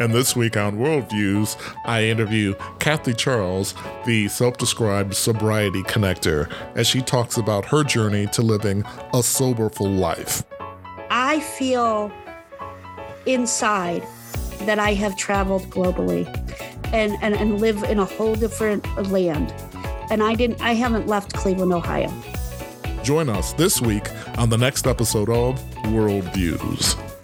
And this week on Worldviews, I interview Kathy Charles, the self described sobriety connector, as she talks about her journey to living a soberful life. I feel inside that I have traveled globally and, and, and live in a whole different land. And I didn't I haven't left Cleveland, Ohio. Join us this week on the next episode of Worldviews.